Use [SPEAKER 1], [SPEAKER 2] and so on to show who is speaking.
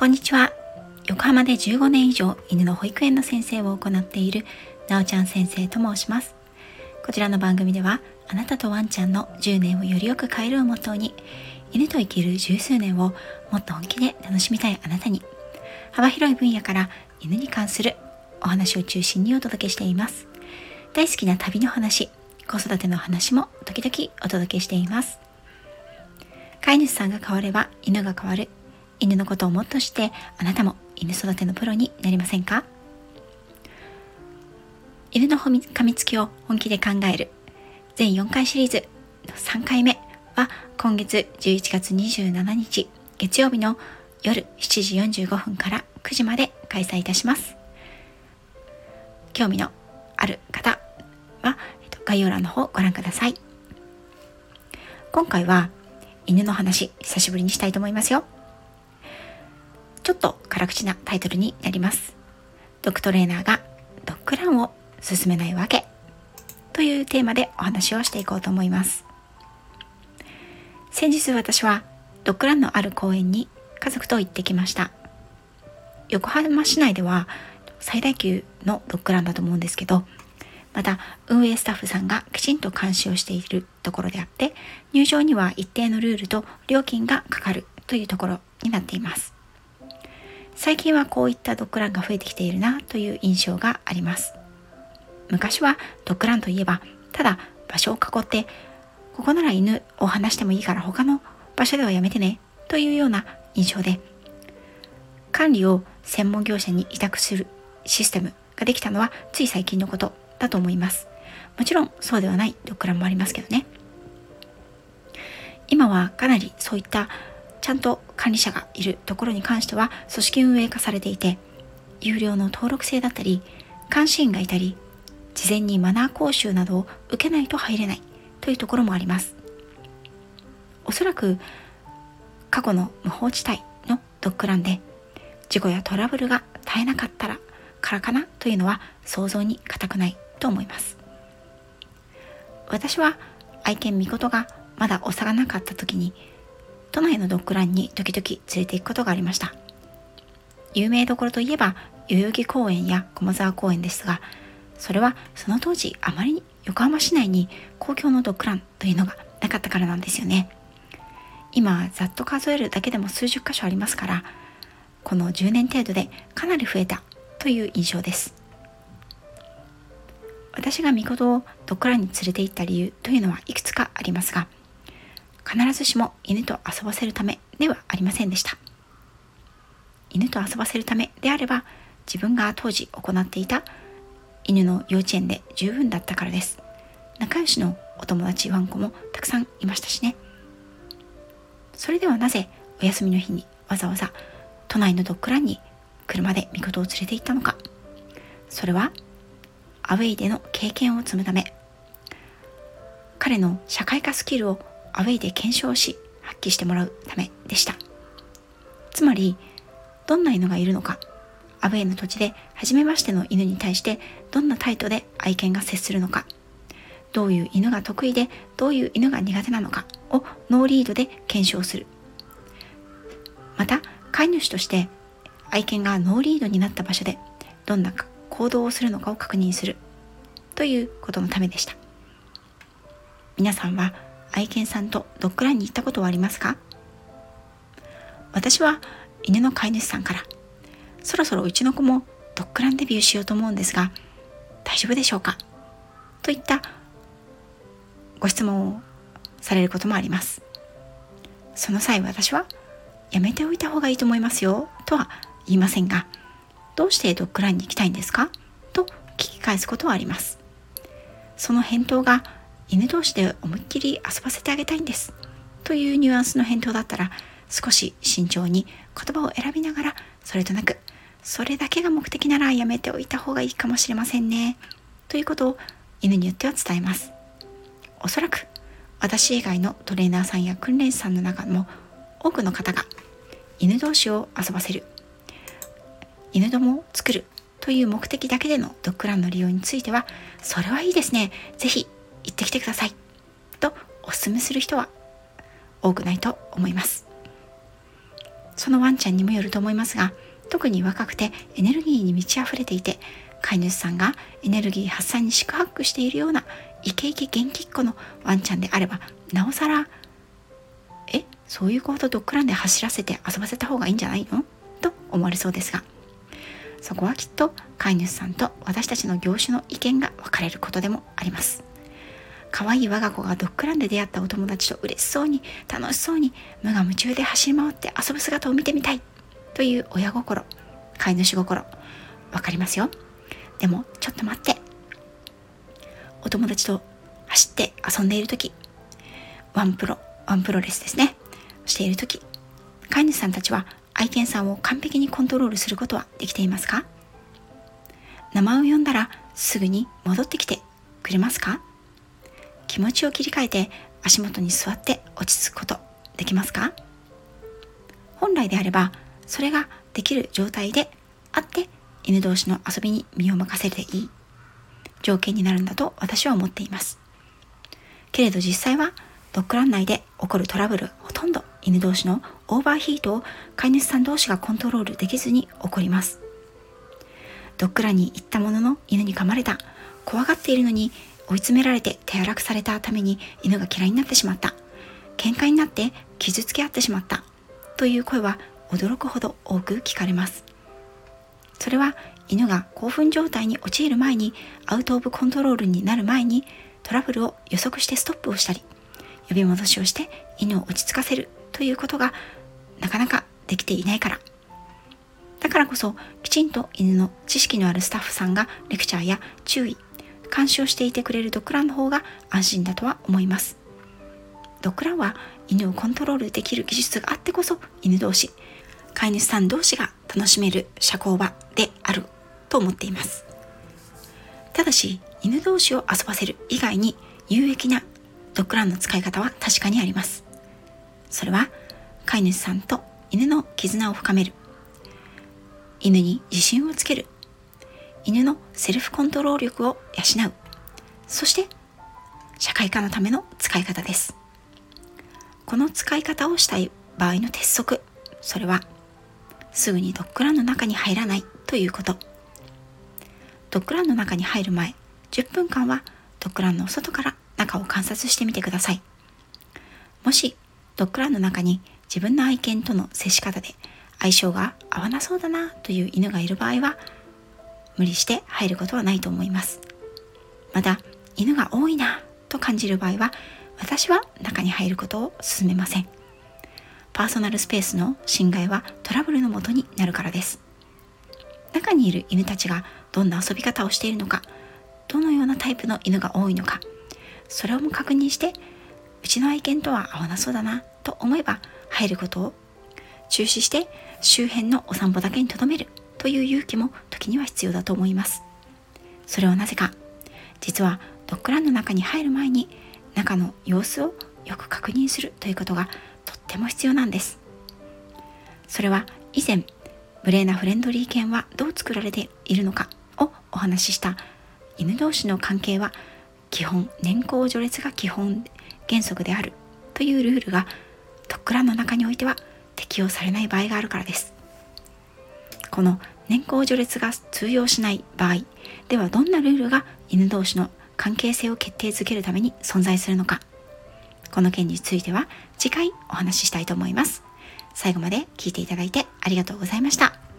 [SPEAKER 1] こんにちは。横浜で15年以上犬の保育園の先生を行っているなおちゃん先生と申します。こちらの番組ではあなたとワンちゃんの10年をよりよく変えるをモットーに犬と生きる十数年をもっと本気で楽しみたいあなたに幅広い分野から犬に関するお話を中心にお届けしています。大好きな旅の話子育ての話も時々お届けしています。飼い主さんが変われば犬が変わる犬のことをもっとしてあなたも犬育てのプロになりませんか？犬の噛みつきを本気で考える全4回シリーズの3回目は今月11月27日月曜日の夜7時45分から9時まで開催いたします。興味のある方は概要欄の方ご覧ください。今回は犬の話久しぶりにしたいと思いますよ。ちょっと辛口なタイトルになります。ドッグトレーナーがドッグランを進めないわけ。というテーマでお話をしていこうと思います。先日私はドッグランのある公園に家族と行ってきました。横浜市内では最大級のドッグランだと思うんですけどまた運営スタッフさんがきちんと監視をしているところであって入場には一定のルールと料金がかかるというところになっています。最近はこういったドッグランが増えてきているなという印象があります。昔はドッグランといえばただ場所を囲ってここなら犬を離してもいいから他の場所ではやめてねというような印象で管理を専門業者に委託するシステムができたのはつい最近のことだと思います。もちろんそうではないドッグランもありますけどね。今はかなりそういったゃんと管理者がいるところに関しては組織運営化されていて有料の登録制だったり監視員がいたり事前にマナー講習などを受けないと入れないというところもあります。おそらく過去の無法地帯のドッグランで事故やトラブルが絶えなかったらからかなというのは想像に難くないと思います。私は愛犬みことがまだ幼かった時に都内のドッグランに時々連れて行くことがありました。有名どころといえば代々木公園や駒沢公園ですがそれはその当時あまりに横浜市内に公共のドッグランというのがなかったからなんですよね。今ざっと数えるだけでも数十箇所ありますからこの10年程度でかなり増えたという印象です。私がミコトをドッグランに連れて行った理由というのはいくつかありますが必ずしも犬と遊ばせるためではありませんでした。犬と遊ばせるためであれば自分が当時行っていた犬の幼稚園で十分だったからです。仲良しのお友達ワンコもたくさんいましたしね。それではなぜお休みの日にわざわざ都内のドッグランに車でミコトを連れて行ったのか。それはアウェイでの経験を積むため。彼の社会科スキルをアウェイで検証し発揮してもらうためでした。つまりどんな犬がいるのかアウェイの土地で初めましての犬に対してどんな態度で愛犬が接するのかどういう犬が得意でどういう犬が苦手なのかをノーリードで検証する。また飼い主として愛犬がノーリードになった場所でどんな行動をするのかを確認するということのためでした。皆さんは愛犬さんとドッグランに行ったことはありますか？私は犬の飼い主さんからそろそろうちの子もドッグランデビューしようと思うんですが大丈夫でしょうか？といったご質問をされることもあります。その際私はやめておいた方がいいと思いますよとは言いませんがどうしてドッグランに行きたいんですか？と聞き返すことはあります。その返答が犬同士で思いっきり遊ばせてあげたいんです。というニュアンスの返答だったら少し慎重に言葉を選びながらそれとなくそれだけが目的ならやめておいた方がいいかもしれませんね。ということを犬によっては伝えます。おそらく私以外のトレーナーさんや訓練士さんの中も多くの方が犬同士を遊ばせる犬どもを作るという目的だけでのドッグランの利用についてはそれはいいですね。是非行ってきてください。とお勧めする人は多くないと思います。そのワンちゃんにもよると思いますが特に若くてエネルギーに満ち溢れていて飼い主さんがエネルギー発散に宿泊しているようなイケイケ元気っ子のワンちゃんであればなおさらえそういう子ほどドッグランで走らせて遊ばせた方がいいんじゃないの？と思われそうですがそこはきっと飼い主さんと私たちの業種の意見が分かれることでもあります。可愛い我が子がドッグランで出会ったお友達と嬉しそうに楽しそうに無我夢中で走り回って遊ぶ姿を見てみたいという親心飼い主心分かりますよ。でもちょっと待って。お友達と走って遊んでいる時ワンプロワンプロレスですね。している時飼い主さんたちは愛犬さんを完璧にコントロールすることはできていますか？名前を呼んだらすぐに戻ってきてくれますか？気持ちを切り替えて足元に座って落ち着くことできますか？本来であればそれができる状態であって犬同士の遊びに身を任せていい。条件になるんだと私は思っています。けれど実際はドッグラン内で起こるトラブルほとんど犬同士のオーバーヒートを飼い主さん同士がコントロールできずに起こります。ドッグランに行ったものの犬に噛まれた。怖がっているのに追い詰められて手荒くされたために犬が嫌いになってしまった。喧嘩になって傷つけ合ってしまった。という声は驚くほど多く聞かれます。それは犬が興奮状態に陥る前にアウト・オブ・コントロールになる前にトラブルを予測してストップをしたり呼び戻しをして犬を落ち着かせるということがなかなかできていないから。だからこそきちんと犬の知識のあるスタッフさんがレクチャーや注意監視をしていてくれるドッグランの方が安心だとは思います。ドッグランは犬をコントロールできる技術があってこそ犬同士飼い主さん同士が楽しめる社交場であると思っています。ただし犬同士を遊ばせる以外に有益なドッグランの使い方は確かにあります。それは飼い主さんと犬の絆を深める。犬に自信をつける犬のセルフコントロール力を養う。そして社会化のための使い方です。この使い方をしたい場合の鉄則。それはすぐにドッグランの中に入らないということ。ドッグランの中に入る前10分間はドッグランの外から中を観察してみてください。もしドッグランの中に自分の愛犬との接し方で相性が合わなそうだなという犬がいる場合は無理して入ることはないと思います。また犬が多いなと感じる場合は私は中に入ることを勧めません。パーソナルスペースの侵害はトラブルのもとになるからです。中にいる犬たちがどんな遊び方をしているのかどのようなタイプの犬が多いのかそれをも確認してうちの愛犬とは合わなそうだなと思えば入ることを中止して周辺のお散歩だけにとどめる。という勇気も時には必要だと思います。それはなぜか実はドッグランの中に入る前に中の様子をよく確認するということがとっても必要なんです。それは以前無礼なフレンドリー犬はどう作られているのかをお話しした犬同士の関係は基本年功序列が基本原則であるというルールがドッグランの中においては適用されない場合があるからです。この年功序列が通用しない場合ではどんなルールが犬同士の関係性を決定づけるために存在するのかこの件については次回お話ししたいと思います。最後まで聞いていただいてありがとうございました。